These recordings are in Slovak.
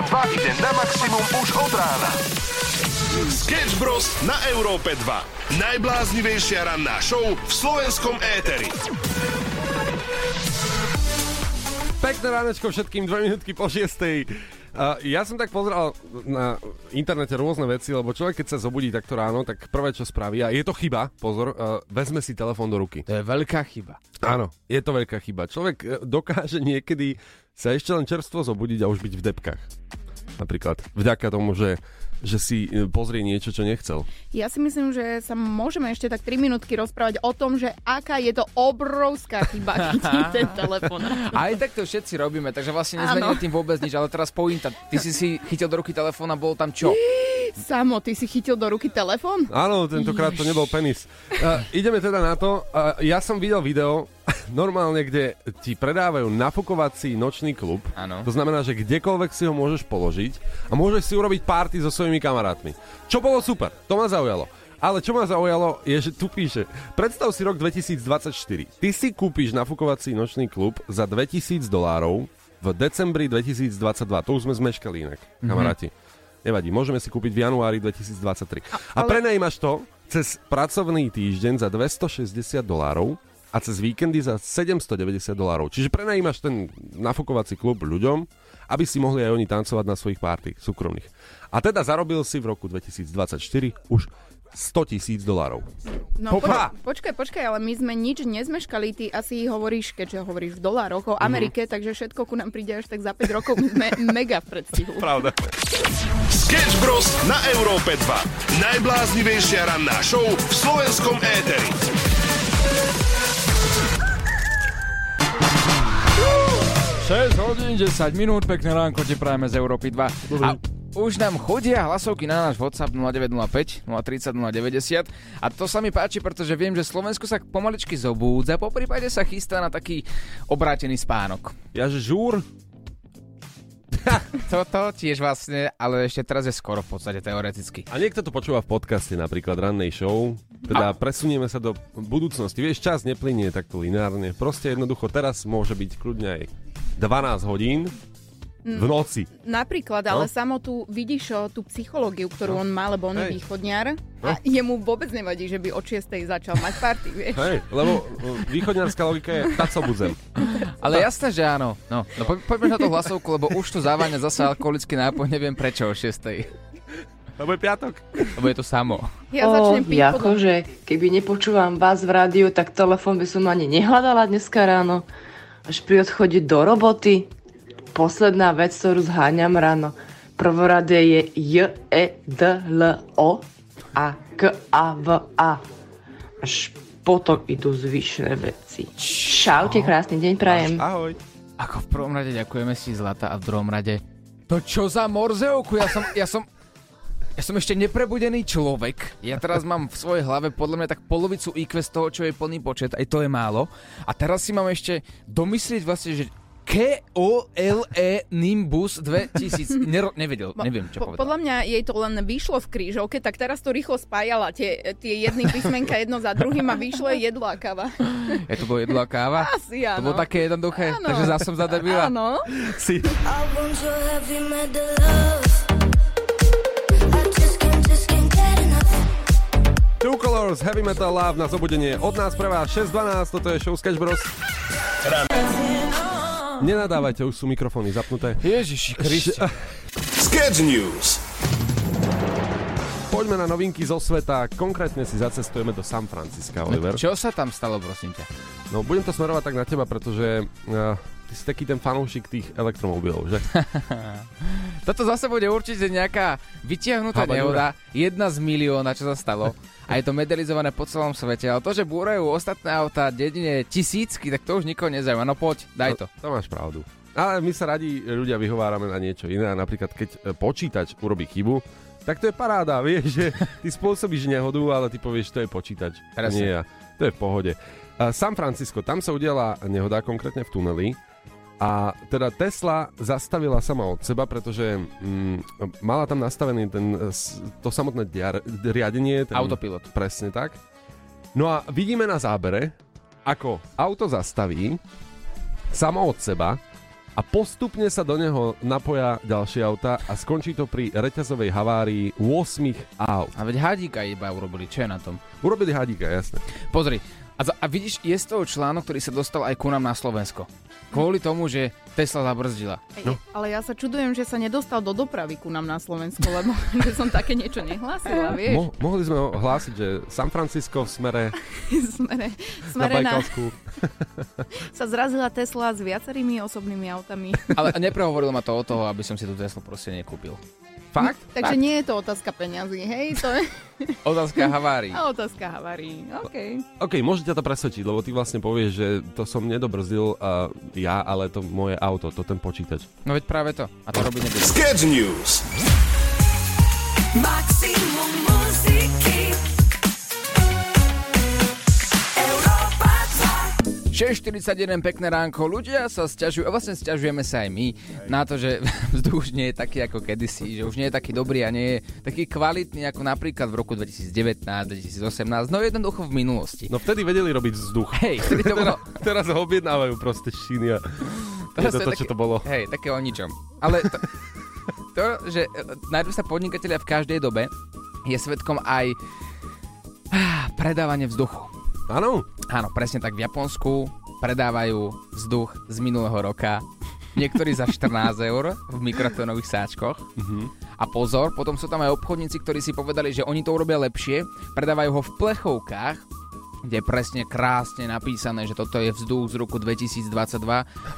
a 2 ide na maximum už od rána. Sketch Bros. na Európe 2. Najbláznivejšia ranná show v slovenskom éteri. Pekné ránečko všetkým, 2 minútky po 6. Uh, ja som tak pozeral na internete rôzne veci, lebo človek, keď sa zobudí takto ráno, tak prvé, čo spraví, a je to chyba, pozor, uh, vezme si telefón do ruky. To je veľká chyba. Áno, je to veľká chyba. Človek uh, dokáže niekedy sa ešte len čerstvo zobudiť a už byť v depkách. Napríklad vďaka tomu, že že si e, pozrie niečo, čo nechcel. Ja si myslím, že sa môžeme ešte tak 3 minútky rozprávať o tom, že aká je to obrovská chyba ten telefón. Aj tak to všetci robíme, takže vlastne nezmeníme tým vôbec nič, ale teraz pointa. Ty si si chytil do ruky telefón a bol tam čo? Samo, ty si chytil do ruky telefón? Áno, tentokrát to nebol penis. Uh, ideme teda na to. Uh, ja som videl video, normálne, kde ti predávajú nafukovací nočný klub. Áno. To znamená, že kdekoľvek si ho môžeš položiť a môžeš si urobiť party so svojimi kamarátmi. Čo bolo super, to ma zaujalo. Ale čo ma zaujalo je, že tu píše, predstav si rok 2024. Ty si kúpiš nafukovací nočný klub za 2000 dolárov v decembri 2022. To už sme zmeškali inak, mm-hmm. Nevadí, môžeme si kúpiť v januári 2023. A, ale... prenajímaš to cez pracovný týždeň za 260 dolárov a cez víkendy za 790 dolárov. Čiže prenajímaš ten nafukovací klub ľuďom, aby si mohli aj oni tancovať na svojich párty súkromných. A teda zarobil si v roku 2024 už 100 tisíc dolárov. No poč- počkaj, počkaj, ale my sme nič nezmeškali, ty asi hovoríš, keďže hovoríš v dolároch o mhm. Amerike, mm-hmm. takže všetko ku nám príde až tak za 5 rokov, my sme mega v predstihu. Pravda. Sketch Bros. na Európe 2. Najbláznivejšia ranná show v slovenskom éteri. 6 hodín, 10 minút, pekné ránko ti prajeme z Európy 2. A už nám chodia hlasovky na náš WhatsApp 0905 030 090 a to sa mi páči, pretože viem, že Slovensko sa pomaličky zobúdza, po prípade sa chystá na taký obrátený spánok. Ja že žúr? Toto tiež vlastne, ale ešte teraz je skoro v podstate teoreticky. A niekto to počúva v podcaste, napríklad rannej show, teda a... presunieme sa do budúcnosti. Vieš, čas neplynie takto lineárne. Proste jednoducho teraz môže byť kľudne aj 12 hodín v noci. Napríklad, ale no? samo tu vidíš o, tú psychológiu, ktorú no? on má, lebo on Hej. je východňar no? a jemu vôbec nevadí, že by od 6. začal mať party, vieš. Hej, lebo východňarská logika je tacobudzem. Ale jasné, že áno. No, no po, poďme na tú hlasovku, lebo už tu zaváňa zase alkoholický nápoj, neviem prečo o 6. Lebo je piatok. Lebo je to samo. Ja o, začnem piť akože, keby nepočúvam vás v rádiu, tak telefón by som ani nehľadala dneska ráno až pri odchode do roboty. Posledná vec, ktorú zháňam ráno. Prvorade je J, E, D, L, O a K, A, V, A. Až potom idú zvyšné veci. Čaute, krásny deň prajem. Ahoj. Ako v prvom rade ďakujeme si Zlata a v druhom rade to čo za morzeuku? Ja som, ja som, ja som ešte neprebudený človek. Ja teraz mám v svojej hlave podľa mňa tak polovicu IQ z toho, čo je plný počet, aj to je málo. A teraz si mám ešte domyslieť vlastne, že K-O-L-E Nimbus 2000. Nero, nevedel, neviem, čo po, povedal. Podľa mňa jej to len vyšlo v krížovke, tak teraz to rýchlo spájala tie, tie jedny písmenka jedno za druhým a vyšlo jedlo a káva. Je to bolo jedlo a káva? Asi áno. To bolo také jednoduché, áno. takže zase som zadebila. Áno. Si. Two Colors, Heavy Metal Love na zobudenie od nás pre vás 6.12, toto je show Sketch Bros. Nenadávajte, už sú mikrofóny zapnuté. Ježiši Kriste. Sketch News. Poďme na novinky zo sveta, konkrétne si zacestujeme do San Francisca, Oliver. Čo sa tam stalo, prosím ťa? No, budem to smerovať tak na teba, pretože uh, ty si taký ten fanúšik tých elektromobilov, že? Toto zase bude určite nejaká vytiahnutá nehoda, jedna z milióna, čo sa stalo. a je to medelizované po celom svete. Ale to, že búrajú ostatné autá dedine tisícky, tak to už nikoho nezaujíma. No poď, daj to. To, to máš pravdu. Ale my sa radi ľudia vyhovárame na niečo iné. Napríklad, keď e, počítač urobí chybu, tak to je paráda, vieš, že ty spôsobíš nehodu, ale ty povieš, to je počítač. Presne. Nie. To je v pohode. San Francisco, tam sa udiala nehoda, konkrétne v tuneli. A teda Tesla zastavila sama od seba, pretože mm, mala tam nastavený ten, to samotné diar, riadenie. Ten, Autopilot. Presne tak. No a vidíme na zábere, ako auto zastaví samo od seba a postupne sa do neho napoja ďalšie auta a skončí to pri reťazovej havárii 8 aut. A veď hadíka iba urobili, čo je na tom? Urobili hadíka, jasne. Pozri, a, za, a vidíš, je z toho článok, ktorý sa dostal aj ku nám na Slovensko. Kvôli tomu, že Tesla zabrzdila. No. Ale ja sa čudujem, že sa nedostal do dopravy ku nám na Slovensko, lebo že som také niečo nehlásila, vieš. Mo- mohli sme ho hlásiť, že San Francisco v smere, smere, na smere na, Bajkalsku. sa zrazila Tesla s viacerými osobnými autami. Ale neprehovorilo ma to o toho, aby som si tú Teslu proste nekúpil. Fakt? Takže nie je to otázka peňazí, hej? To je Otázka havárií. otázka havárií. OK. OK, môžete to presvedčiť, lebo ty vlastne povieš, že to som nedobrzdil uh, ja, ale to moje auto, to ten počítač. No veď práve to. A to robiť nebude. Sketch News. Maximum 6.41, pekné ránko. Ľudia sa stiažujú, a vlastne stiažujeme sa aj my, na to, že vzduch už nie je taký ako kedysi, že už nie je taký dobrý a nie je taký kvalitný ako napríklad v roku 2019, 2018, no jednoducho v minulosti. No vtedy vedeli robiť vzduch. Hej, vtedy to bolo... Teraz ho objednávajú proste šíny a je to to, čo to bolo. Hej, také o ničom. Ale to, to že e, nájdú sa podnikatelia v každej dobe, je svetkom aj ah, predávanie vzduchu. Áno, Áno, presne tak v Japonsku predávajú vzduch z minulého roka. Niektorí za 14 eur v mikrotónových sáčkoch. A pozor, potom sú tam aj obchodníci, ktorí si povedali, že oni to urobia lepšie. Predávajú ho v plechovkách, kde je presne krásne napísané, že toto je vzduch z roku 2022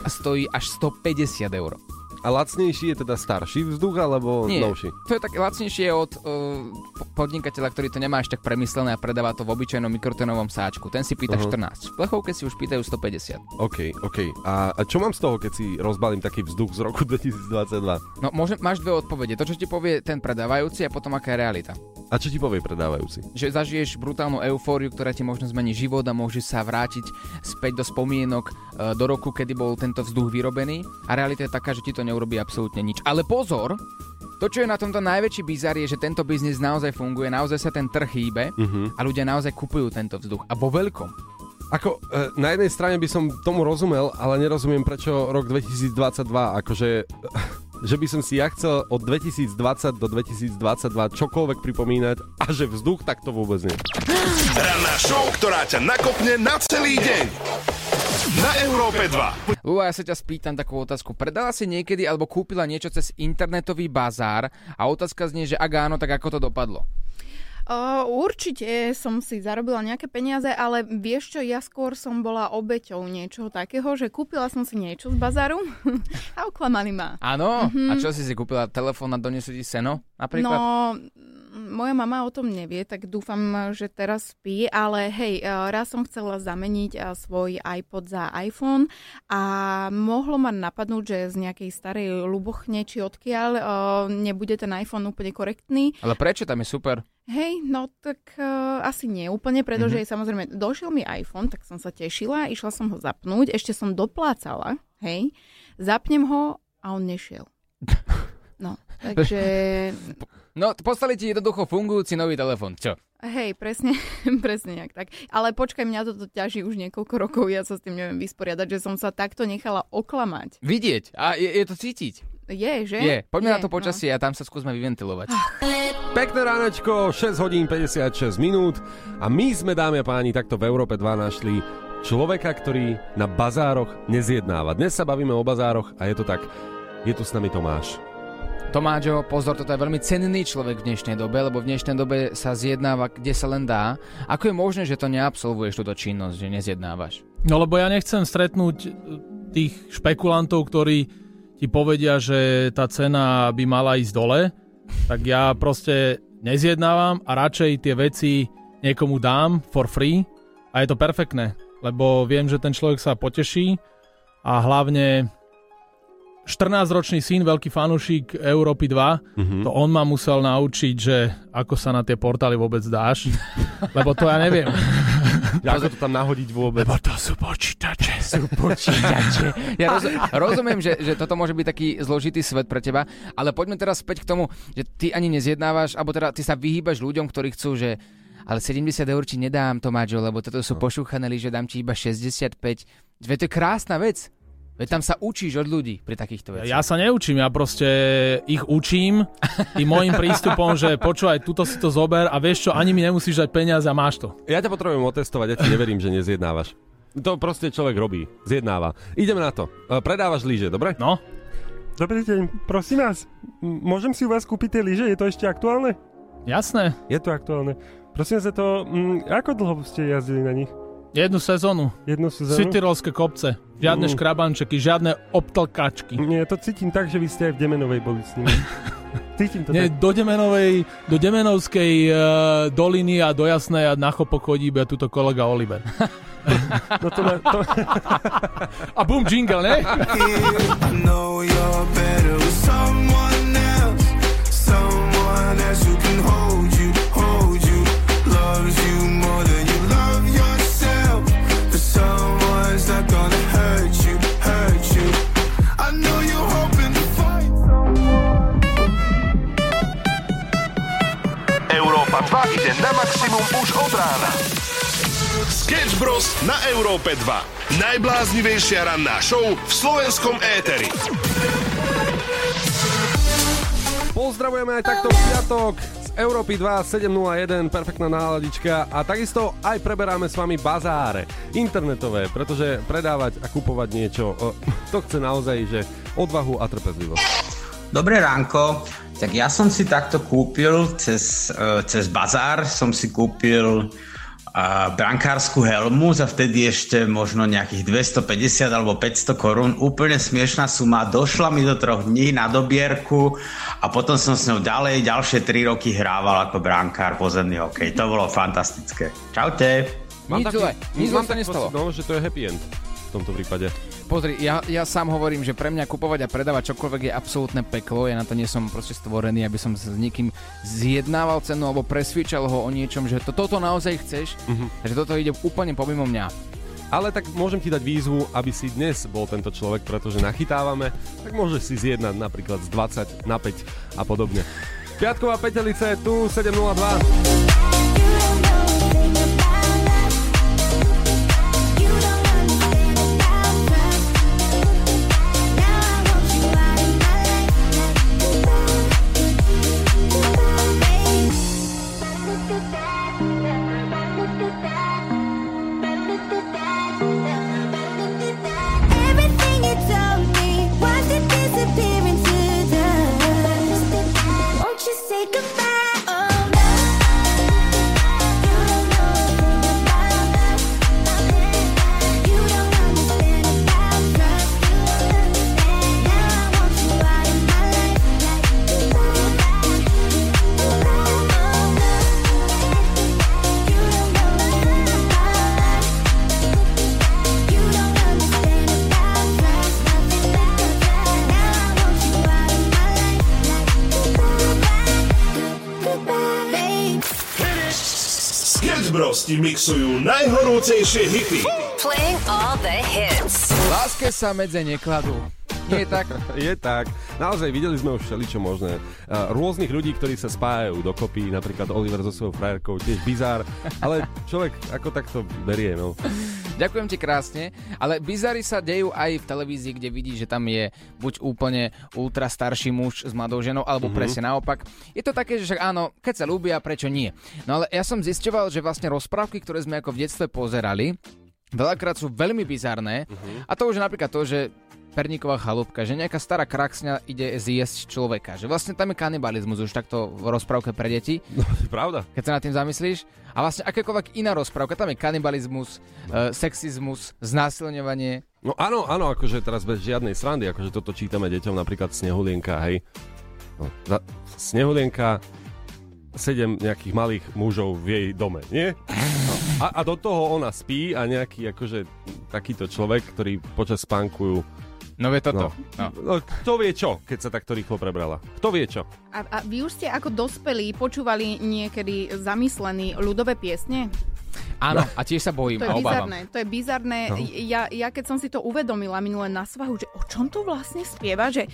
a stojí až 150 eur. A lacnejší je teda starší vzduch alebo Nie, novší? to je také lacnejšie od uh, podnikateľa, ktorý to nemá až tak premyslené a predáva to v obyčajnom mikrotonovom sáčku. Ten si pýta Aha. 14. V plechovke si už pýtajú 150. OK, OK. A, a čo mám z toho, keď si rozbalím taký vzduch z roku 2022? No, môže, máš dve odpovede. To, čo ti povie ten predávajúci a potom aká je realita. A čo ti povie predávajúci? Že zažiješ brutálnu eufóriu, ktorá ti možno zmení život a môže sa vrátiť späť do spomienok e, do roku, kedy bol tento vzduch vyrobený. A realita je taká, že ti to neurobí absolútne nič. Ale pozor! To, čo je na tomto najväčší bizar, je, že tento biznis naozaj funguje, naozaj sa ten trh hýbe Uh-huh. a ľudia naozaj kupujú tento vzduch. A vo veľkom. Ako, e, na jednej strane by som tomu rozumel, ale nerozumiem, prečo rok 2022, akože, že by som si ja chcel od 2020 do 2022 čokoľvek pripomínať a že vzduch, tak to vôbec nie. Ranná show, ktorá ťa nakopne na celý deň. Na Európe 2. Lula, ja sa ťa spýtam takú otázku. Predala si niekedy alebo kúpila niečo cez internetový bazár a otázka znie, že ak áno, tak ako to dopadlo? Uh, určite som si zarobila nejaké peniaze, ale vieš čo, ja skôr som bola obeťou niečoho takého, že kúpila som si niečo z bazaru a oklamali ma. Áno? A čo si si kúpila? Telefón a donesú ti seno? Napríklad? No, moja mama o tom nevie, tak dúfam, že teraz spí, ale hej, eh, raz som chcela zameniť eh, svoj iPod za iPhone a mohlo ma napadnúť, že z nejakej starej lubochne či odkiaľ eh, nebude ten iPhone úplne korektný. Ale prečo? Tam je super. Hej, no tak uh, asi nie úplne, pretože mm-hmm. samozrejme došiel mi iPhone, tak som sa tešila, išla som ho zapnúť, ešte som doplácala, hej, zapnem ho a on nešiel. No, takže, No, poslali ti jednoducho fungujúci nový telefón. Čo? hej, presne, presne nejak tak. Ale počkaj, mňa toto ťaží už niekoľko rokov, ja sa s tým neviem vysporiadať, že som sa takto nechala oklamať. Vidieť. A je, je to cítiť. Je, že? Je. Poďme Je, na to počasie a tam sa skúsme vyventilovať. Pekné ránečko, 6 hodín 56 minút a my sme, dámy a páni, takto v Európe 2 našli človeka, ktorý na bazároch nezjednáva. Dnes sa bavíme o bazároch a je to tak, je tu s nami Tomáš. Tomáčo, pozor, toto je veľmi cenný človek v dnešnej dobe, lebo v dnešnej dobe sa zjednáva, kde sa len dá. Ako je možné, že to neabsolvuješ túto činnosť, že nezjednávaš? No lebo ja nechcem stretnúť e, tých špekulantov, ktorí ti povedia, že tá cena by mala ísť dole, tak ja proste nezjednávam a radšej tie veci niekomu dám for free a je to perfektné, lebo viem, že ten človek sa poteší a hlavne 14-ročný syn, veľký fanúšik Európy 2, Mhm. to on ma musel naučiť, že ako sa na tie portály vôbec dáš, lebo to ja neviem. Ako to tam nahodiť vôbec? Lebo to sú počítače. Sú počítače. Ja roz, rozumiem, že, že toto môže byť taký zložitý svet pre teba, ale poďme teraz späť k tomu, že ty ani nezjednávaš, alebo teda ty sa vyhýbaš ľuďom, ktorí chcú, že ale 70 eur ti nedám, Tomáčo, lebo toto sú pošúchané že dám ti iba 65. Veď to je krásna vec. Veď tam sa učíš od ľudí pri takýchto veciach. Ja sa neučím, ja proste ich učím tým môjim prístupom, že počúvaj, tuto si to zober a vieš čo, ani mi nemusíš dať peniaze a máš to. Ja ťa potrebujem otestovať, ja ti neverím, že nezjednávaš. To proste človek robí, zjednáva. Ideme na to. E, Predávaš lyže, dobre? No, Dobrý deň, prosím vás, môžem si u vás kúpiť tie lyže? Je to ešte aktuálne? jasné. Je to aktuálne. Prosím vás, to... M- ako dlho ste jazdili na nich? Jednu sezónu. Jednu sezónu? Cityrolské kopce. Žiadne Mm. škrabančeky, žiadne obtlkačky. Nie, to cítim tak, že vy ste aj v Demenovej boli s nimi. cítim to Nie, tak. do Demenovej, do Demenovskej uh, doliny a do Jasnej a na chopok chodí iba tuto kolega Oliver. No to, na, to, A bum, jingle, ne? I know you're better with someone else. Someone else who can hold you, hold you. Loves you 2 ide na maximum už od rána. Sketch Bros. na Európe 2. Najbláznivejšia ranná show v slovenskom éteri. Pozdravujeme aj takto v piatok z Európy 2 701, perfektná náladička a takisto aj preberáme s vami bazáre internetové, pretože predávať a kupovať niečo, to chce naozaj, že odvahu a trpezlivosť. Dobré ránko. Tak ja som si takto kúpil cez, eh, cez bazár, som si kúpil uh, brankárskú helmu za vtedy ešte možno nejakých 250 alebo 500 korún. Úplne smiešná suma. Došla mi do troch dní na dobierku a potom som s ňou ďalej ďalšie 3 roky hrával ako brankár pozemný hokej. To bolo fantastické. Čaute. Nič zle, nič zle mám sa taký nestalo. pocit, no, že to je happy end v tomto prípade. Pozri, ja, ja sám hovorím, že pre mňa kupovať a predávať čokoľvek je absolútne peklo. Ja na to nie som proste stvorený, aby som s nikým zjednával cenu alebo presvičal ho o niečom, že to, toto naozaj chceš. Mhm. Takže toto ide úplne pomimo mňa. Ale tak môžem ti dať výzvu, aby si dnes bol tento človek, pretože nachytávame, tak môžeš si zjednať napríklad z 20 na 5 a podobne. Piatková petelice, tu 702. ti mixujú najhorúcejšie hity. Playing all the hits. Láske sa medze nekladú. Nie je tak? Je tak. Naozaj videli sme už všeličo možné. Uh, rôznych ľudí, ktorí sa spájajú dokopy, napríklad Oliver so svojou frajerkou, tiež bizár, ale človek ako takto berie, no. Ďakujem ti krásne, ale bizary sa dejú aj v televízii, kde vidíš, že tam je buď úplne ultra starší muž s mladou ženou, alebo Mhm. presne naopak. Je to také, že však áno, keď sa ľúbia, prečo nie? No ale ja som zisťoval, že vlastne rozprávky, ktoré sme ako v detstve pozerali, veľakrát sú veľmi bizarné. Mhm. A to už je napríklad to, že perníková chalúbka, že nejaká stará kraksňa ide zjesť človeka. Že vlastne tam je kanibalizmus už takto v rozprávke pre deti. No, to je pravda. Keď sa nad tým zamyslíš. A vlastne akékoľvek iná rozprávka, tam je kanibalizmus, no. sexizmus, znásilňovanie. No áno, áno, akože teraz bez žiadnej srandy, akože toto čítame deťom, napríklad Snehulienka, hej. No, za, Snehulienka, sedem nejakých malých mužov v jej dome, nie? No. A, a do toho ona spí a nejaký akože takýto človek, ktorý počas spánku. No vie toto. No. No, kto vie čo, keď sa takto rýchlo prebrala? Kto vie čo? A, a vy už ste ako dospelí počúvali niekedy zamyslený ľudové piesne? Áno, a tiež sa bojím To je a obávam. bizarné, to je bizarné. No. Ja, ja keď som si to uvedomila minule na svahu, že o čom to vlastne spieva, že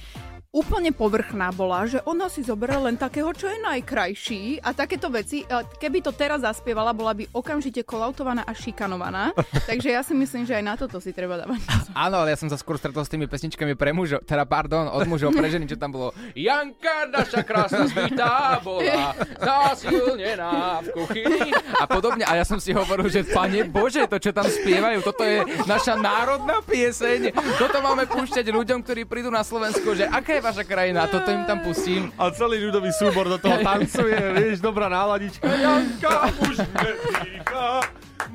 úplne povrchná bola, že ona si zoberá len takého, čo je najkrajší a takéto veci. Keby to teraz zaspievala, bola by okamžite kolautovaná a šikanovaná. Takže ja si myslím, že aj na toto si treba dávať. Áno, ale ja som sa skôr stretol s tými pesničkami pre mužov, teda pardon, od mužov pre ženy, čo tam bolo. Janka, naša krásna zbytá bola zasilnená v kuchyni a podobne. A ja som si hovoril, že pane Bože, to čo tam spievajú, toto je naša národná pieseň. Toto máme púšťať ľuďom, ktorí prídu na Slovensko, že aká je vaša krajina, a toto im tam pustím. A celý ľudový súbor do toho tancuje, vieš, dobrá náladička. Janka, už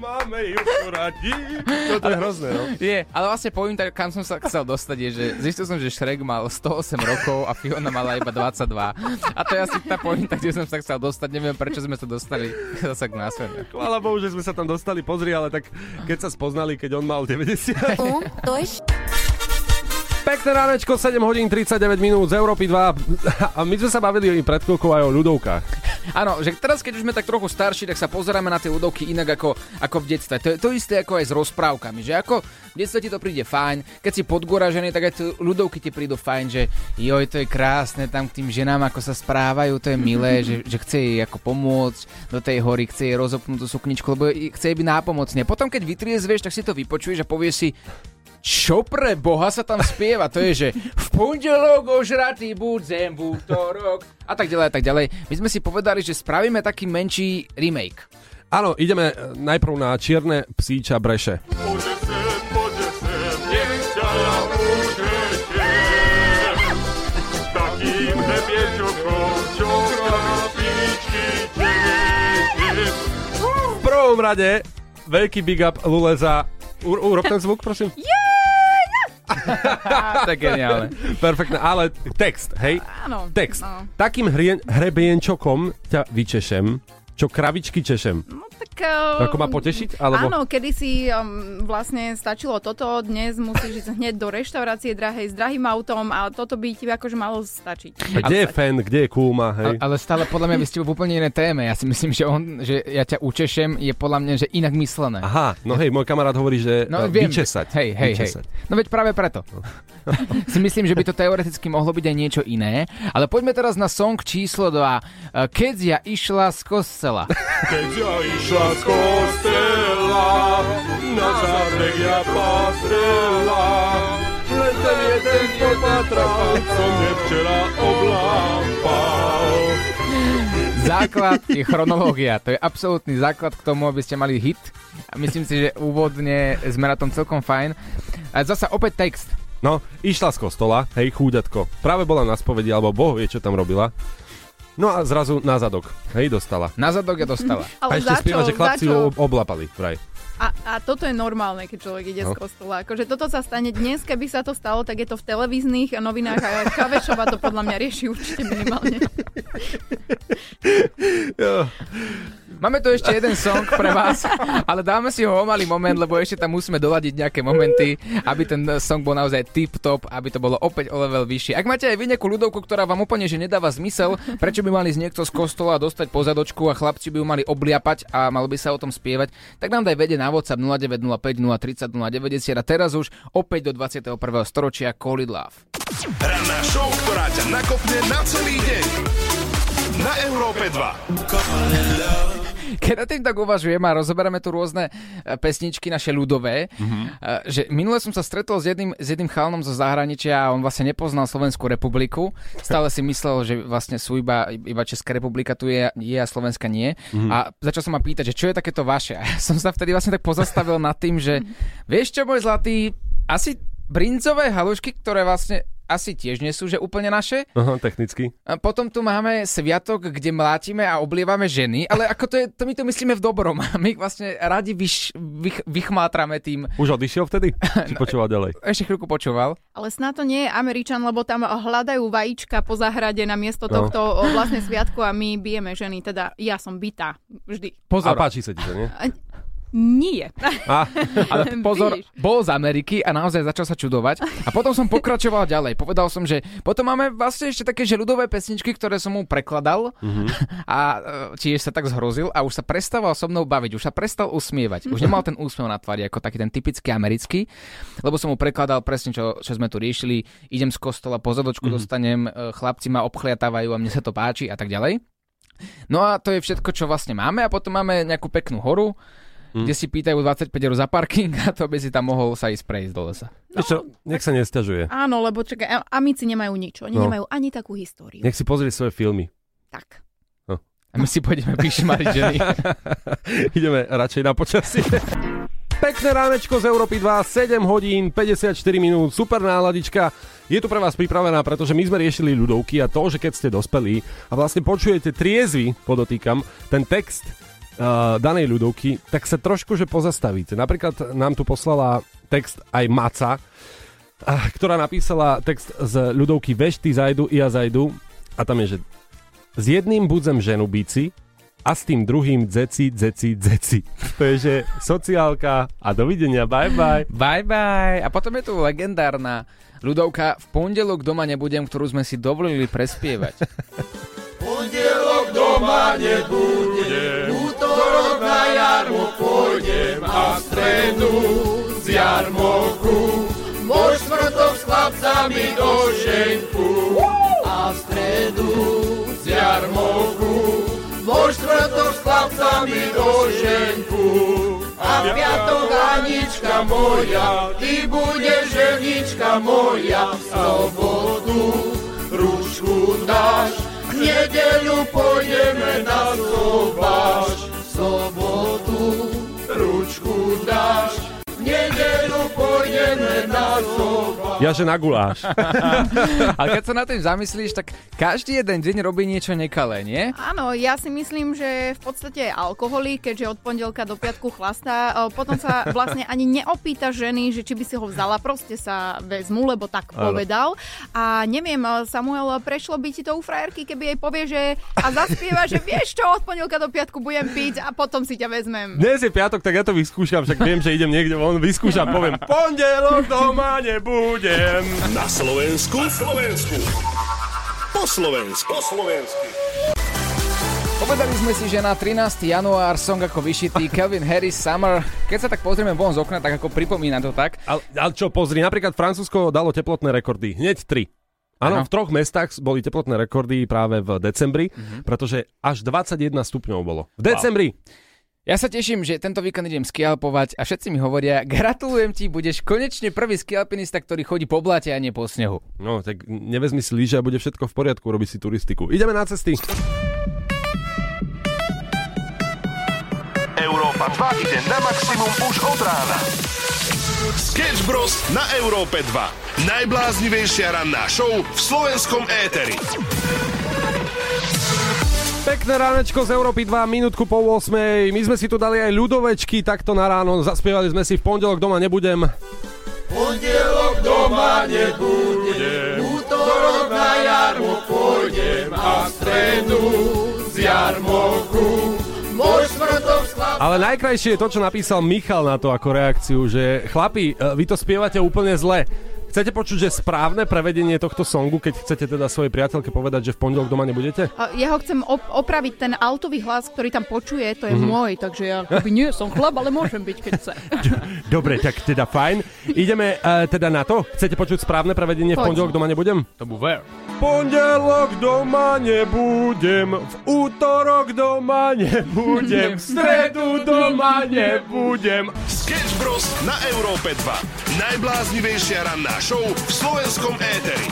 máme ju radi. Toto je hrozné, no. Je, ale vlastne poviem tak, kam som sa chcel dostať, je, že zistil som, že Shrek mal 108 rokov a Fiona mala iba 22. A to je asi tá pointa, kde som sa chcel dostať. Neviem, prečo sme sa dostali zase k následne. Chvála Bohu, že sme sa tam dostali, pozri, ale tak keď sa spoznali, keď on mal 90. Um, dois, Pekné ránečko, 7 hodín 39 minút z Európy 2 a my sme sa bavili pred chvíľkou aj o ľudovkách. Áno, že teraz, keď už sme tak trochu starší, tak sa pozeráme na tie ľudovky inak ako, ako v detstve. To je to isté ako aj s rozprávkami, že ako v detstve ti to príde fajn, keď si podgoražený, tak aj tie ľudovky ti prídu fajn, že joj, to je krásne tam k tým ženám, ako sa správajú, to je milé, že, že chce jej ako pomôcť do tej hory, chce jej rozopnúť tú sukničku, lebo chce jej byť nápomocne. Potom, keď vytriezveš, tak si to vypočuješ a povieš si, čo pre boha sa tam spieva? To je, že v pondelok ožratý budem v útorok a tak ďalej a tak ďalej. My sme si povedali, že spravíme taký menší remake. Áno, ideme e, najprv na čierne psíča breše. V prvom rade veľký big up Lule za... U, urob ten zvuk, prosím. je geniálne. Perfektné, ale text, hej? Áno. Text. No. Takým hrien, hrebienčokom ťa vyčešem, čo kravičky češem. Tak, uh, Ako ma potešiť? Alebo... Áno, kedysi um, vlastne stačilo toto, dnes musíš ísť hneď do reštaurácie drahej s drahým autom a toto by ti akože malo stačiť. A kde je fan, kde je kúma, hej? A, ale stále podľa mňa vy ste v úplne iné téme. Ja si myslím, že on, že ja ťa učešem, je podľa mňa, že inak myslené. Aha, no hej, môj kamarát hovorí, že No, no, viem. vyčesať. Hej, hej, hej. vyčesať. No veď práve preto. si myslím, že by to teoreticky mohlo byť aj niečo iné. Ale poďme teraz na song číslo 2. Keď ja išla z kostela. Keď ja išla z kostela, na zadek ja pastrela, len ten jeden popatral, co mne včera oblápal. Základ je chronológia. To je absolútny základ k tomu, aby ste mali hit. A myslím si, že úvodne sme na tom celkom fajn. A zasa opäť text. No, išla z kostola, hej, chúďatko. Práve bola na spovedi, alebo Boh vie, čo tam robila. No a zrazu na zadok, hej, dostala. Na zadok je dostala. a Ale ešte za spieva, že chlapci ju ob- oblapali, vraj. A, a toto je normálne, keď človek ide No. z kostola. Akože toto sa stane dnes, keby sa to stalo, tak je to v televíznych novinách a Kavešova to podľa mňa rieši určite minimálne. Máme tu ešte jeden song pre vás, ale dáme si ho o malý moment, lebo ešte tam musíme doladiť nejaké momenty, aby ten song bol naozaj tip-top, aby to bolo opäť o level vyššie. Ak máte aj vy nejakú ľudovku, ktorá vám úplne že nedáva zmysel, prečo by mali z niekto z kostola dostať pozadočku a chlapci by ju mali obliapať a malo by sa o tom spievať, tak nám daj vedieť na WhatsApp 0905 030 090 a teraz už opäť do 21. storočia Call Love. Ranná show, ktorá ťa nakopne na celý deň. Na Európe 2. Keď na tým tak uvažujem a rozoberáme tu rôzne e, pesničky naše ľudové, mm-hmm. že minule som sa stretol s jedným, s jedným chalnom zo zahraničia a on vlastne nepoznal Slovenskú republiku. Stále si myslel, že vlastne sú iba, iba Česká republika tu je, je a Slovenska nie. Mm-hmm. A začal som ma pýtať, že čo je takéto vaše. A som sa vtedy vlastne tak pozastavil nad tým, že vieš čo, môj zlatý, asi brincové halušky, ktoré vlastne asi tiež nie sú, že úplne naše. Aha, technicky. A potom tu máme sviatok, kde mlátime a oblievame ženy, ale ako to je, to my to myslíme v dobrom. My ich vlastne radi vyš, vych, vychmátrame tým. Už odišiel vtedy? Či počúval ďalej? Ešte chvíľku počúval. Ale snad to nie je Američan, lebo tam hľadajú vajíčka po zahrade na miesto No. tohto vlastne sviatku a my bijeme ženy. Teda ja som bytá vždy. A páči sa ti to, nie? Nie. A, Ale pozor, bol z Ameriky a naozaj začal sa čudovať. A potom som pokračoval ďalej. Povedal som, že potom máme vlastne ešte také že ľudové pesničky, ktoré som mu prekladal Mhm. a e, tiež sa tak zhrozil a už sa prestával so mnou baviť, už sa prestal usmievať. Už nemal ten úsmev na tvári ako taký ten typický americký, lebo som mu prekladal presne, čo, čo sme tu riešili. Idem z kostola, pozadočku Mhm. dostanem, e, chlapci ma obchliatávajú a mne sa to páči a tak ďalej. No a to je všetko, čo vlastne máme a potom máme nejakú peknú horu, Hm. kde si pýtajú 25 eur za parking a to by si tam mohol sa ísť prejsť do lesa. Vieš čo, nech sa nesťažuje. Áno, lebo čakaj, amici nemajú nič. Oni No. nemajú ani takú históriu. Nech si pozrie svoje filmy. Tak. A my si pôjdeme pišmariť ženy. Ideme radšej na počasie. Pekné ránečko z Európy 2, 7 hodín, 54 minút, super náladička. Je tu pre vás pripravená, pretože my sme riešili ľudovky a to, že keď ste dospelí a vlastne počujete triezvy, podotýkam, ten text uh, danej ľudovky, tak sa trošku že pozastavíte. Napríklad nám tu poslala text aj Maca, ah, ktorá napísala text z ľudovky Veš, ty zajdu, ja zajdu a tam je, že s jedným budzem ženu bíci a s tým druhým dzeci, dzeci, dzeci. To je, že sociálka a dovidenia, bye bye. Bye bye. A potom je tu legendárna ľudovka V pondelok doma nebudem, ktorú sme si dovolili prespievať. Pondelok doma nebudem, jarmo pôjdem a v stredu z jarmoku. Vo štvrtok s chlapcami do šenku a v stredu z jarmoku. Vo štvrtok s chlapcami do šenku a v piatok Anička moja, ty budeš ženička moja, v sobotu ručku dáš, v nedeľu pôjdeme na sobáš, v sobotu ručku dáš, Ja, že na guláš. Ale keď sa na tým zamyslíš, tak každý jeden deň robí niečo nekalé, nie? Áno, ja si myslím, že v podstate je alkoholik, keďže od pondelka do piatku chlastá. Potom sa vlastne ani neopýta ženy, že či by si ho vzala, proste sa vezmu, lebo tak Áno. povedal. A neviem, Samuel, prešlo by ti to u frajerky, keby jej povie, že a zaspieva, že vieš čo, od pondelka do piatku budem piť a potom si ťa vezmem. Dnes je piatok, tak ja to vyskúšam, však viem, že idem niekde von, vyskúšam, poviem, pondelok doma nebudem. Na Slovensku. Na Slovensku. Po Slovensku. Po Slovensku. Povedali sme si, že na 13. január song ako vyšitý Calvin Harris Summer. Keď sa tak pozrieme von z okna, tak ako pripomína to tak. Ale, ale čo, pozri, napríklad Francúzsko dalo teplotné rekordy, hneď tri. Áno, v troch mestách boli teplotné rekordy práve v decembri, pretože až 21 stupňov bolo. V decembri! Ja sa teším, že tento víkend idem skialpovať a všetci mi hovoria, gratulujem ti, budeš konečne prvý skialpinista, ktorý chodí po bláte a nie po snehu. No, tak nevezmi si lyže a bude všetko v poriadku, robí si turistiku. Ideme na cesty. Európa 2 ide na maximum už od rána. Sketch Bros. na Európe 2. Najbláznivejšia ranná show v slovenskom éteri. Pekné ránečko z Európy 2, minútku po 8. My sme si tu dali aj ľudovečky takto na ráno. Zaspievali sme si v pondelok doma nebudem. Pondelok doma nebudem, útorok na jarmo pôjdem a v stredu z jarmoku. Ale najkrajšie je to, čo napísal Michal na to ako reakciu, že chlapi, e, vy to spievate úplne zle. Chcete počuť, že správne prevedenie tohto songu, keď chcete teda svojej priateľke povedať, že v pondelok doma nebudete? Ja ho chcem op- opraviť, ten altový hlas, ktorý tam počuje, to je Mhm. môj, takže ja akoby nie som chlap, ale môžem byť, keď chce. Dobre, tak teda fajn. Ideme uh, teda na to. Chcete počuť správne prevedenie v Poď. pondelok doma nebudem? To bude Pondelok doma nebudem, v útorok doma nebudem, v stredu doma nebudem. Sketch Bros. na Európe 2. Najbláznivejšia ranná show v slovenskom éteri.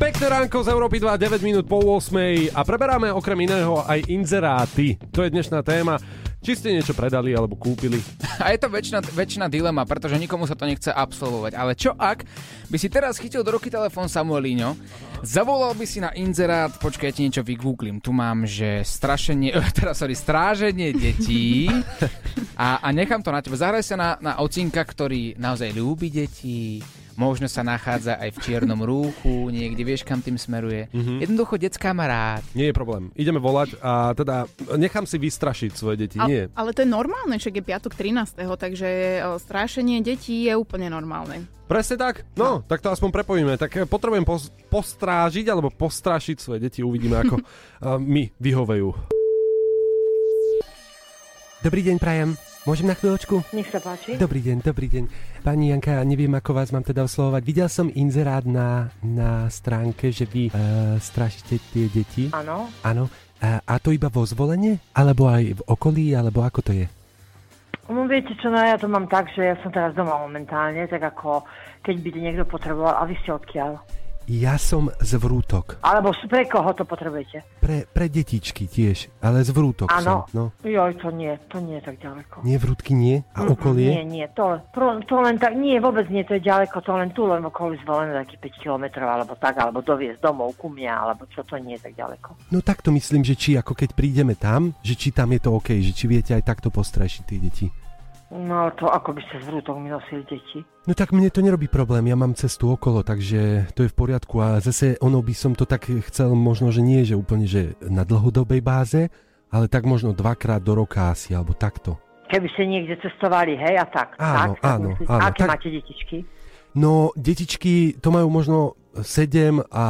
Pekné ránko z Európy 2, 9 minút po 8 a preberáme okrem iného aj inzeráty. To je dnešná téma. Či ste niečo predali alebo kúpili? A je to väčšina, väčšina dilema, pretože nikomu sa to nechce absolvovať. Ale čo ak by si teraz chytil do ruky telefón Samuelíňo, zavolal by si na inzerát, počkaj, ja ti niečo vygooglim. Tu mám, že strašenie, teraz sorry, stráženie detí a, a nechám to na tebe. Zahraj sa na, na ocinka, ktorý naozaj ľúbi deti, možno sa nachádza aj v čiernom rúchu, niekde vieš, kam tým smeruje. Mhm. Jednoducho decká má rád. Nie je problém. Ideme volať a teda nechám si vystrašiť svoje deti. Nie. Ale, to je normálne, však je piatok 13. Takže o, strášenie detí je úplne normálne. Presne tak? No, tak to aspoň prepojíme. Tak eh, potrebujem pos- postrážiť alebo postrašiť svoje deti. Uvidíme, ako eh, mi vyhovejú. Dobrý deň, Prajem. Môžem na chvíľočku? Nech sa páči. Dobrý deň, dobrý deň. Pani Janka, neviem, ako vás mám teda oslovovať. Videl som inzerát na, na stránke, že vy uh, strašíte tie deti. Áno. Áno. A, a to iba vo zvolenie? Alebo aj v okolí? Alebo ako to je? No viete čo, no ja to mám tak, že ja som teraz doma momentálne, tak ako keď by niekto potreboval, a vy ste odkiaľ? Ja som z Vrútok. Alebo pre koho to potrebujete? Pre, pre detičky tiež, ale z Vrútok Áno. som. No. Joj, to nie, to nie je tak ďaleko. Nie Vrútky, nie? A Mm, okolie? Nie, nie, to, to, to len tak, nie, vôbec nie, to je ďaleko, to len tu, len okolí zvolené takých 5 kilometrov, alebo tak, alebo doviezť domov ku mňa, alebo čo, to nie je tak ďaleko. No takto myslím, že či ako keď prídeme tam, že či tam je to OK, že či viete aj takto postrašiť tie deti. No to ako by ste z vrútok mi nosili deti. No tak mne to nerobí problém, ja mám cestu okolo, takže to je v poriadku a zase ono by som to tak chcel možno, že nie, že úplne, že na dlhodobej báze, ale tak možno dvakrát do roka asi, alebo takto. Keby ste niekde cestovali, hej, a tak. Áno, tak, tak áno, myslíte? áno, Aké tak- máte detičky? No, detičky to majú možno 7 a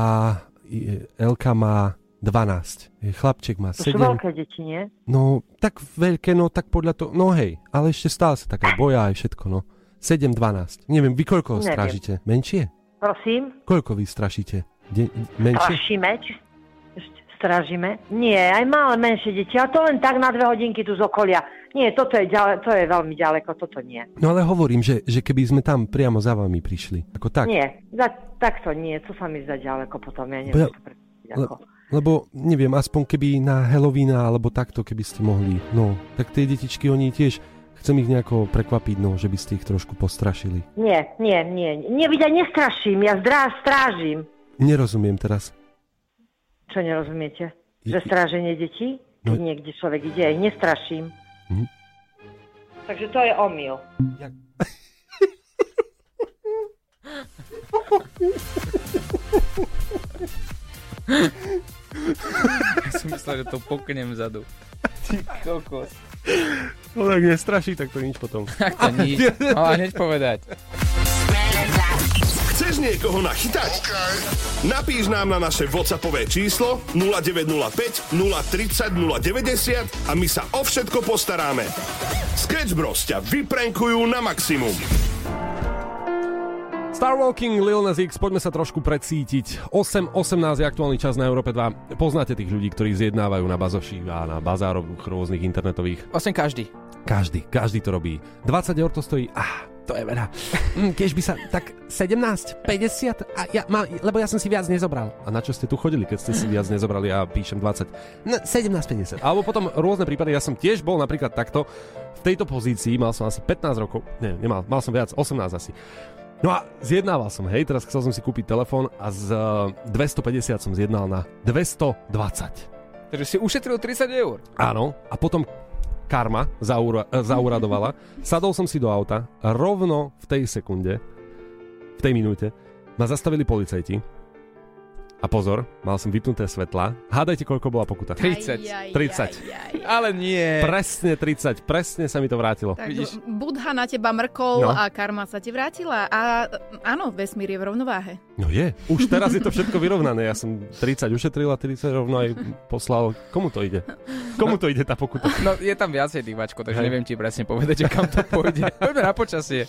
Elka má 12. Chlapček má To sú 7. veľké deti, nie? No, tak veľké, no tak podľa toho, no hej, ale ešte stále sa tak aj boja aj všetko, no. 7, 12. Neviem, vy koľko Neviem. strážite? Menšie? Prosím? Koľko vy strašíte? De- menšie? Strašíme? Či stražíme? Nie, aj malé menšie deti, ale to len tak na dve hodinky tu z okolia. Nie, toto je, ďale, to je veľmi ďaleko, toto nie. No ale hovorím, že, že keby sme tam priamo za vami prišli. Ako tak. Nie, za, takto nie, to sa mi zdá ďaleko potom, ja Bo neviem, to predstaviť Le, ako. Lebo, neviem, aspoň keby na Halloweena alebo takto, keby ste mohli. No, tak tie detičky, oni tiež, chcem ich nejako prekvapiť, no, že by ste ich trošku postrašili. Nie, nie, nie, ja nestraším, ja zdrá, strážim. Nerozumiem teraz. Čo nerozumiete? Je- Že stráženie detí? Keď No- niekde človek ide, ich nestraším. Mhm. Takže to je omyl. Ja som myslel, že to poknem vzadu. Ty kokos. No tak nestraší, tak to nič potom. Tak to nič. Mala hneď povedať. Chceš niekoho nachytať? Napíš nám na naše WhatsAppové číslo 0905 030 090 a my sa o všetko postaráme. Sketch Bros ťa vyprenkujú na maximum. Star Walking, Lil Nas X, poďme sa trošku precítiť. 8.18 je aktuálny čas na Európe 2. Poznáte tých ľudí, ktorí zjednávajú na bazoši a na bazároch rôznych internetových. Vlastne každý. Každý, každý to robí. 20 eur to stojí, ah, to je veľa. Mm, Keď by sa tak 17, 50, a ja, ma, lebo ja som si viac nezobral. A na čo ste tu chodili, keď ste si viac nezobrali? Ja píšem 20. No, 17, 50. Alebo potom rôzne prípady, ja som tiež bol napríklad takto v tejto pozícii, mal som asi 15 rokov, nie, nemal, mal som viac, 18 asi. No a zjednával som, hej, teraz chcel som si kúpiť telefón a z eh, 250 som zjednal na 220. Takže si ušetril 30 eur. Áno, a potom karma zaura, e, zauradovala. Sadol som si do auta rovno v tej sekunde, v tej minúte, ma zastavili policajti. A pozor, mal som vypnuté svetla. Hádajte, koľko bola pokuta. 30. 30. Ale nie. Presne 30, presne sa mi to vrátilo. Tak Budha na teba mrkol No. a karma sa ti vrátila. A áno, vesmír je v rovnováhe. No je, už teraz je to všetko vyrovnané. Ja som 30 ušetril a 30 rovno aj poslal. Komu to ide? Komu to ide tá pokuta? No je tam viacej tých bačko, takže Hej. neviem ti presne povedať, že kam to pôjde. Poďme na počasie.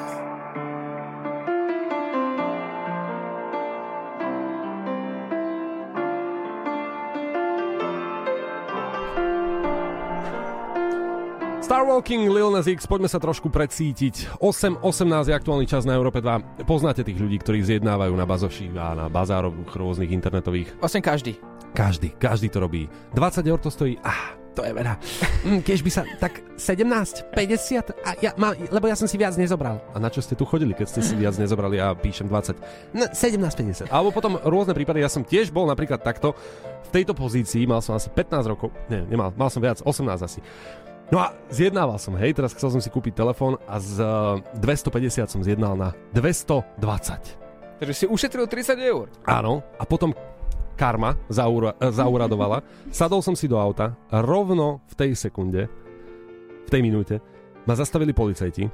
Star Walking, Lil Nas X, poďme sa trošku precítiť. 8.18 je aktuálny čas na Európe 2. Poznáte tých ľudí, ktorí zjednávajú na bazoši a na bazároch rôznych internetových. Vlastne každý. Každý, každý to robí. 20 eur to stojí, ah, to je veľa. Mm, keď by sa, tak 17, 50, a ja, ma, lebo ja som si viac nezobral. A na čo ste tu chodili, keď ste si viac nezobrali a píšem 20? No, 17, 50. Alebo potom rôzne prípady, ja som tiež bol napríklad takto, v tejto pozícii, mal som asi 15 rokov, nie, nemal, mal som viac, 18 asi. No a zjednával som, hej, teraz chcel som si kúpiť telefón a z eh, 250 som zjednal na 220. Takže si ušetril 30 eur. Áno, a potom karma zaura, e, zauradovala. Sadol som si do auta rovno v tej sekunde, v tej minúte, ma zastavili policajti.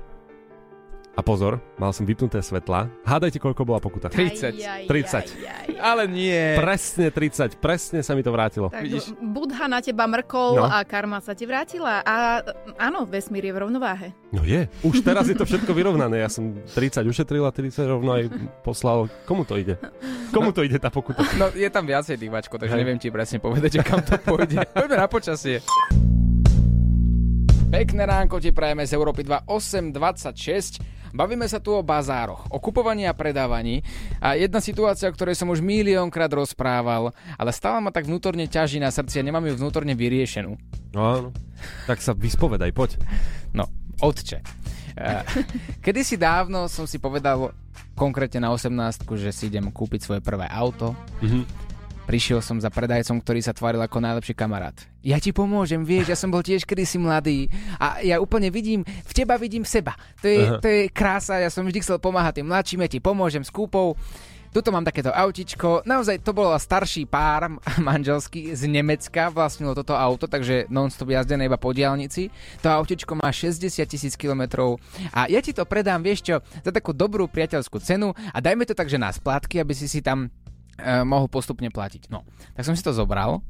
A pozor, mal som vypnuté svetla. Hádajte, koľko bola pokuta. 30. 30. Ale nie. Presne 30, presne sa mi to vrátilo. Tak Budha na teba mrkol No. a karma sa ti vrátila. A áno, vesmír je v rovnováhe. No je, už teraz je to všetko vyrovnané. Ja som 30 ušetril a 30 rovno aj poslal. Komu to ide? Komu to ide tá pokuta? No, je tam viacej tých vačko, takže Hej. neviem ti presne povedať, že kam to pôjde. Poďme na počasie. Pekné ránko ti prajeme z Európy 2 8.26. Bavíme sa tu o bazároch, o kupovaní a predávaní a jedna situácia, o ktorej som už miliónkrát rozprával, ale stále ma tak vnútorne ťaží na srdci a nemám ju vnútorne vyriešenú. No áno. Tak sa vyspovedaj, poď. No, otče. Eh, Kedysi dávno som si povedal konkrétne na 18 že si idem kúpiť svoje prvé auto. Mhm. Prišiel som za predajcom, ktorý sa tváril ako najlepší kamarát. Ja ti pomôžem, vieš, ja som bol tiež kedysi mladý a ja úplne vidím, v teba vidím seba. To je, Aha. to je krása, ja som vždy chcel pomáhať tým mladším, ja ti pomôžem s kúpou. Tuto mám takéto autičko. Naozaj to bol starší pár manželský z Nemecka vlastnilo toto auto, takže non-stop jazdené iba po diálnici. To autičko má 60 tisíc kilometrov a ja ti to predám, vieš čo, za takú dobrú priateľskú cenu a dajme to tak, že na splátky, aby si si tam e, mohol postupne platiť. No, tak som si to zobral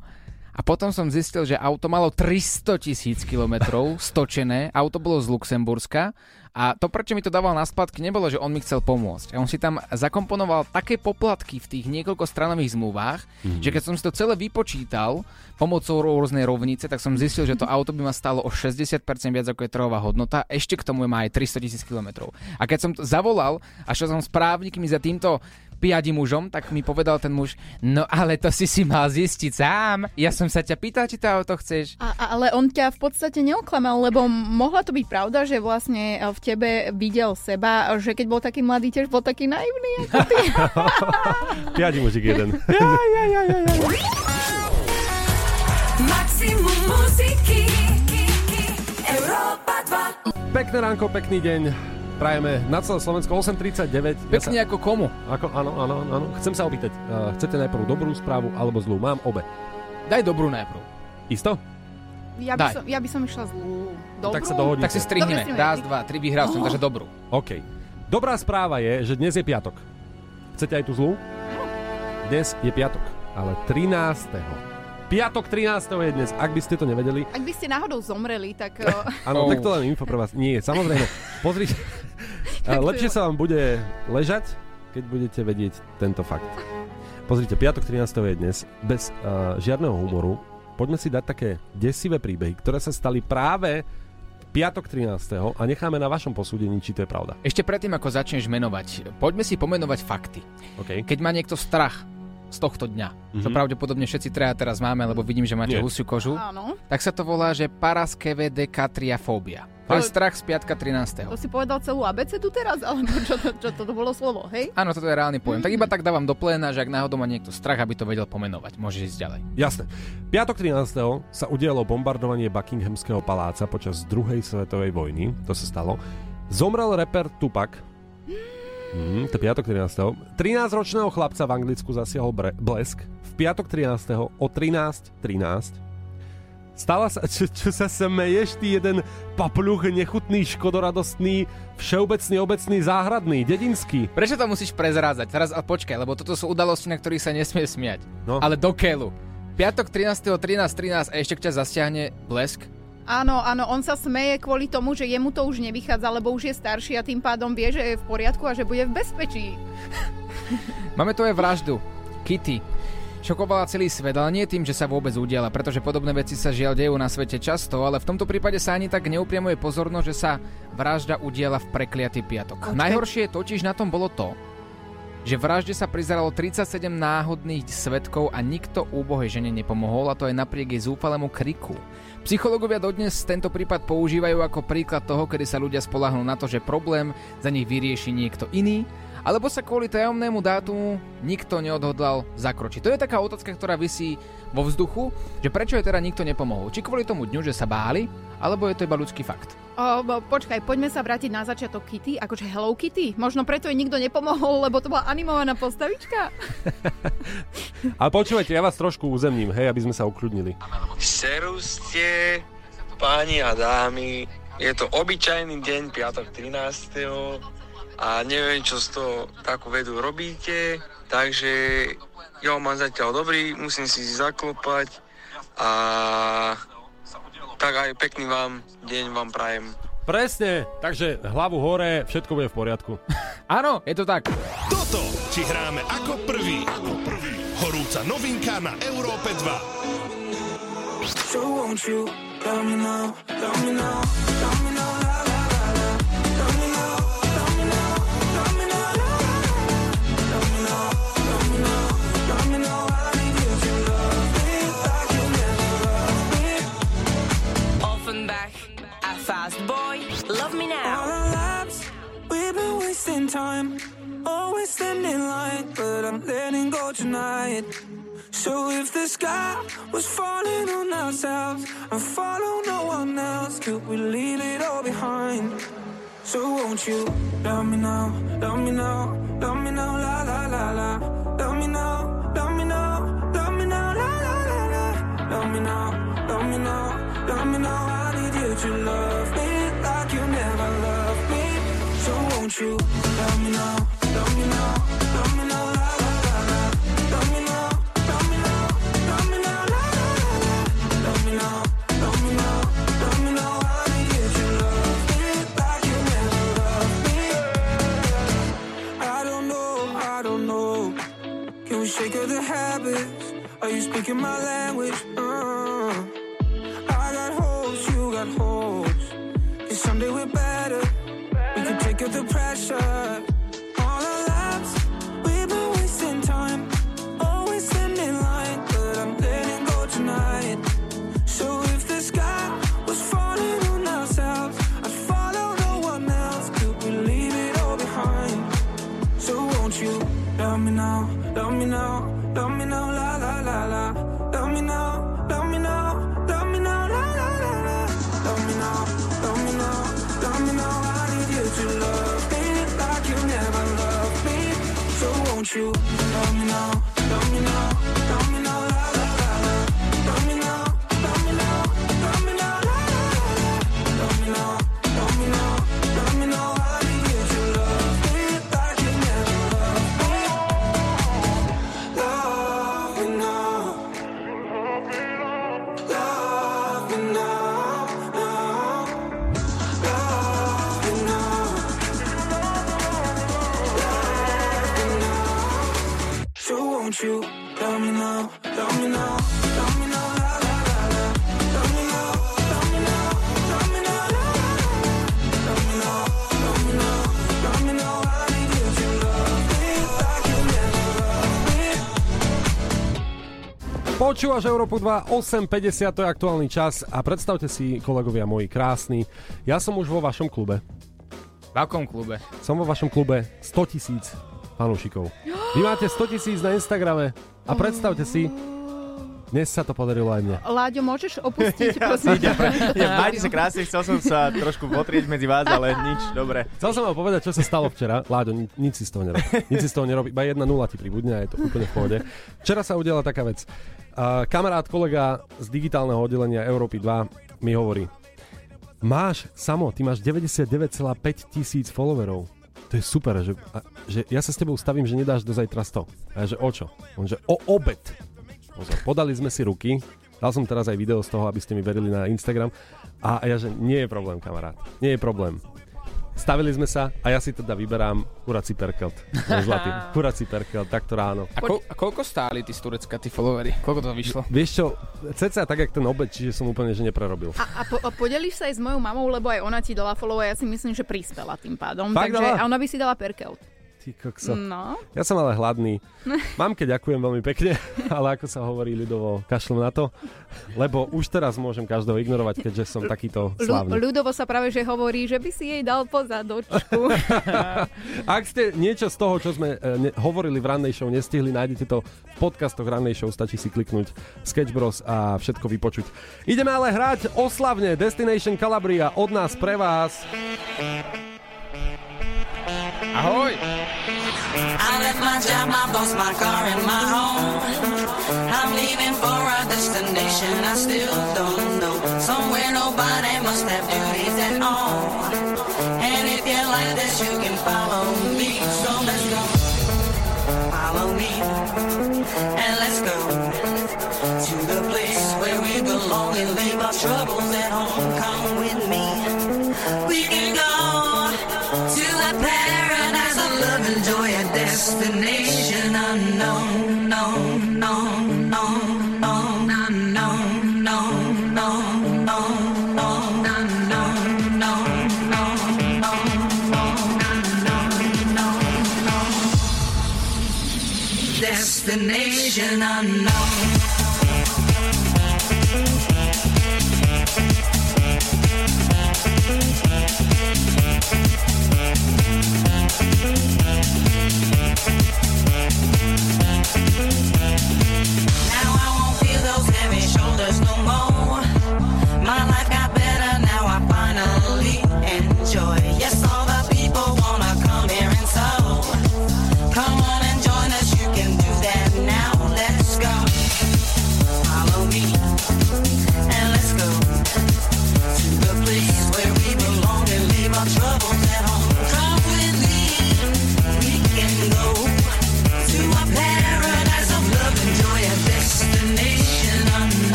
a potom som zistil, že auto malo 300 tisíc kilometrov stočené, auto bolo z Luxemburska a to, prečo mi to dával na splatky, nebolo, že on mi chcel pomôcť. A on si tam zakomponoval také poplatky v tých niekoľko stranových zmluvách, Mhm. že keď som si to celé vypočítal pomocou rôznej rovnice, tak som zistil, že to auto by ma stálo o 60% viac ako je trhová hodnota, ešte k tomu má aj 300 tisíc kilometrov. A keď som to zavolal a šiel som s právnikmi za týmto piadi mužom, tak mi povedal ten muž, no ale to si si mal zistiť sám. Ja som sa ťa pýtal, či to auto chceš. A, ale on ťa v podstate neoklamal, lebo mohla to byť pravda, že vlastne v tebe videl seba, že keď bol taký mladý, tiež bol taký naivný ako ty. Piadi mužik jeden. Maximum muziky Európa 2 Pekné ránko, pekný deň. Prajeme na celé Slovensko 8.39. Pekne ako komu? Ako, áno, áno, áno. Chcem sa opýtať, uh, chcete najprv dobrú správu alebo zlú? Mám obe. Daj dobrú najprv. Isto? Ja by, Daj. som, ja by som išla zlú. Dobrú? Tak sa dohodnite. Tak si strihneme. Raz, dva, tri, vyhral som, Oh. takže dobrú. OK. Dobrá správa je, že dnes je piatok. Chcete aj tú zlú? Dnes je piatok, ale 13. Piatok 13. je dnes, ak by ste to nevedeli. Ak by ste náhodou zomreli, tak... eh, Áno, Oh. tak to len info pre vás. Nie, samozrejme. Pozrite. A Lepšie sa vám bude ležať, keď budete vedieť tento fakt. Pozrite, piatok 13. je dnes, bez uh, žiadneho humoru. Poďme si dať také desivé príbehy, ktoré sa stali práve piatok 13. a necháme na vašom posúdení, či to je pravda. Ešte predtým, ako začneš menovať, poďme si pomenovať fakty. OK? Keď má niekto strach z tohto dňa, mm-hmm. čo Mhm. pravdepodobne všetci traja teraz máme, lebo vidím, že máte Nie. husiu kožu, Áno. tak sa to volá, že paraskevedekatriafóbia. To je strach z piatka 13. To si povedal celú abecedu teraz, alebo čo to, čo to bolo slovo, hej? Áno, toto je reálny pojem. Tak iba tak dávam do pléna, že ak náhodou má niekto strach, aby to vedel pomenovať. Môžeš ísť ďalej. Jasné. Piatok 13. sa udialo bombardovanie Buckinghamského paláca počas druhej svetovej vojny. To sa stalo. Zomrel reper Tupac. Mm, to piatok 13. 13-ročného chlapca v Anglicku zasiahol bre- blesk. V piatok 13. o 13.13. Stala sa, čo, čo sa smeješ, ty jeden papľuch nechutný, škodoradostný, všeobecný, obecný, záhradný, dedinský. Prečo to musíš prezrádzať? Teraz ale počkaj, lebo toto sú udalosti, na ktorých sa nesmie smiať. No. Ale do keľu. Piatok 13. 13. 13 a ešte ťa zasiahne blesk. Áno, áno, on sa smeje kvôli tomu, že jemu to už nevychádza, lebo už je starší a tým pádom vie, že je v poriadku a že bude v bezpečí. Máme tu aj vraždu. Kitty. Šokovala celý svet, ale nie tým, že sa vôbec udiala, pretože podobné veci sa žiaľ dejú na svete často, ale v tomto prípade sa ani tak neupriamuje pozornosť, že sa vražda udiela v prekliatý piatok. Počkaj. Najhoršie totiž na tom bolo to, že vražde sa prizeralo 37 náhodných svetkov a nikto úbohej žene nepomohol a to aj napriek jej zúfalému kriku. Psychológovia dodnes tento prípad používajú ako príklad toho, kedy sa ľudia spolahnú na to, že problém za nich vyrieši niekto iný, alebo sa kvôli tajomnému dátumu nikto neodhodlal zakročiť. To je taká otázka, ktorá vysí vo vzduchu, že prečo je teda nikto nepomohol. Či kvôli tomu dňu, že sa báli, alebo je to iba ľudský fakt. O, bo, počkaj, poďme sa vrátiť na začiatok Kitty, akože Hello Kitty. Možno preto jej nikto nepomohol, lebo to bola animovaná postavička. Ale počúvajte, ja vás trošku uzemním, hej, aby sme sa ukľudnili. Seruste, páni a dámy, je to obyčajný deň, piatok 13. a neviem, čo z toho takú vedu robíte, takže ja mám zatiaľ dobrý, musím si zaklopať a tak aj pekný vám deň vám prajem. Presne, takže hlavu hore, všetko bude v poriadku. Áno, je to tak. Toto ti hráme ako prvý. Horúca novinka na Európe 2. So won't you love me now, love me now, love me now, fast boy. Love me All our lives, we've been wasting time, always standing in line, but I'm letting go tonight. So if the sky was falling on ourselves and follow no one else, could we leave it all behind? So won't you love me now, love me now, love me now, la la la la. Love me now, love me now, love me now, la la la la. Love me now, love me now, love me now. I need you to love me like you never loved me. So won't you me me me me me me me me. I need you to love me like you never loved me. I don't know, I don't know. Can we shake of the habits? Are you speaking my language? Počúvaš Európu 2, 8.50, to je aktuálny čas a predstavte si, kolegovia moji krásni, ja som už vo vašom klube. V akom klube? Som vo vašom klube 100 tisíc fanúšikov. Vy máte 100 tisíc na Instagrame a predstavte si, dnes sa to podarilo aj mne. Láďo, môžeš opustiť, prosím. Idem, idem, majte sa krásne, chcel som sa trošku potrieť medzi vás, ale nič, dobre. Chcel som vám povedať, čo sa stalo včera. Láďo, ni- nič si z toho nerobí. Nič si z toho nerobí. Iba 1-0 ti pribudne a je to úplne v pohode. Včera sa udiala taká vec. Uh, kamarát, kolega z digitálneho oddelenia Európy 2 mi hovorí, máš, Samo, ty máš 99,5 tisíc followerov. To je super, že, a, že ja sa s tebou stavím, že nedáš do zajtra 100. A ja, že o čo? On, že o obed. Pozor, podali sme si ruky, dal som teraz aj video z toho, aby ste mi verili na Instagram. A ja, že nie je problém, kamarát. Nie je problém. Stavili sme sa a ja si teda vyberám kurací perkelt. Zlatý. Kurací perkelt, takto ráno. A, ko- a koľko stáli tí z Turecka, tí followery? Koľko to vyšlo? Vieš čo, ceca tak, jak ten obed, čiže som úplne, že neprerobil. A, a, po, a podelíš sa aj s mojou mamou, lebo aj ona ti dala follow a ja si myslím, že prispela tým pádom. Fakt Takže dala? a ona by si dala perkelt. Ty kokso. No. Ja som ale hladný. Mamke ďakujem veľmi pekne, ale ako sa hovorí ľudovo, kašlem na to, lebo už teraz môžem každého ignorovať, keďže som takýto slávny. ľudovo sa práve že hovorí, že by si jej dal pozadočku. Ak ste niečo z toho, čo sme e, ne- hovorili v rannej show, nestihli, nájdete to v podcastoch rannej show, stačí si kliknúť Sketch Bros a všetko vypočuť. Ideme ale hrať oslavne Destination Calabria od nás pre vás. Ahoj! I left my job, my boss, my car, and my home. I'm leaving for a destination I still don't know. Somewhere nobody must have duties at all. And if you like this, you can follow me. So let's go. Follow me. And let's go to the place where we belong and leave our troubles at home. Come with me. We can go to a paradise of love and joy, destination unknown, known, known, known, unknown, unknown, destination unknown.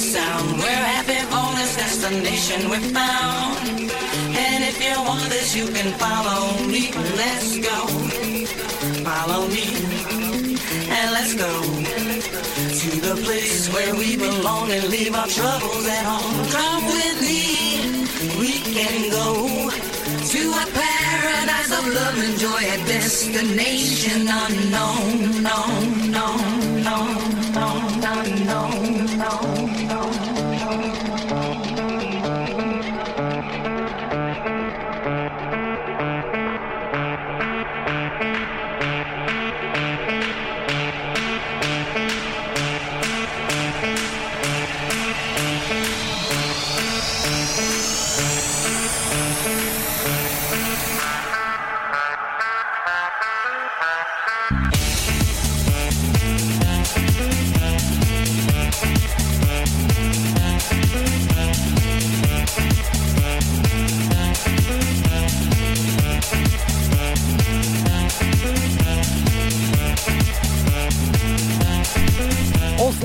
Sound. We're happy for this destination we found. And if you want this, you can follow me. Let's go. Follow me. And let's go to the place where we belong and leave our troubles at home. Come with me. We can go to a paradise of love and joy, a destination unknown, no, no, no, no, no, no,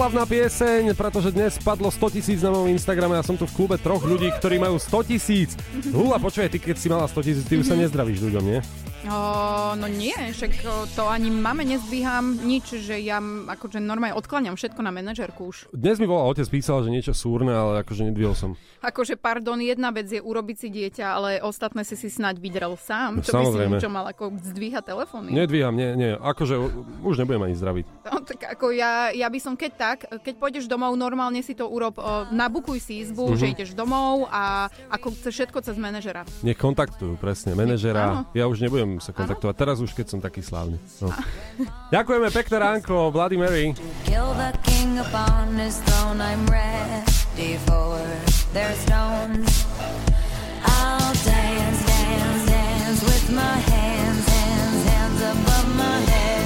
Oslavná pieseň, pretože dnes spadlo 100 tisíc na mojom Instagrame a som tu v klube troch ľudí, ktorí majú 100 tisíc. Hula, počuj, ty keď si mala 100 tisíc, ty už sa nezdravíš ľuďom, nie? O, no nie, však to ani mame nezbíham nič, že ja akože normálne odkláňam všetko na manažerku už. Dnes mi volal otec, písal, že niečo súrne, ale akože nedvihol som. Akože, pardon, jedna vec je urobiť si dieťa, ale ostatné si si snáď vydrel sám. No, čo by si samozrejme. čo mal ako zdvíhať telefóny. Nedvíham, nie, nie, akože už nebudem ani zdraviť. No, tak ako ja, ja by som keď tak, keď pôjdeš domov, normálne si to urob, o, nabukuj si izbu, Mhm. že ideš domov a ako všetko cez manažera. Nech kontaktujú, presne, manažera. Ja už nebudem sa kontaktovať. Ano? Teraz už, keď som taký slávny. No. Ďakujeme, pekné ránko, Bloody Mary. Dance, dance, dance with my hands, hands, hands above my head.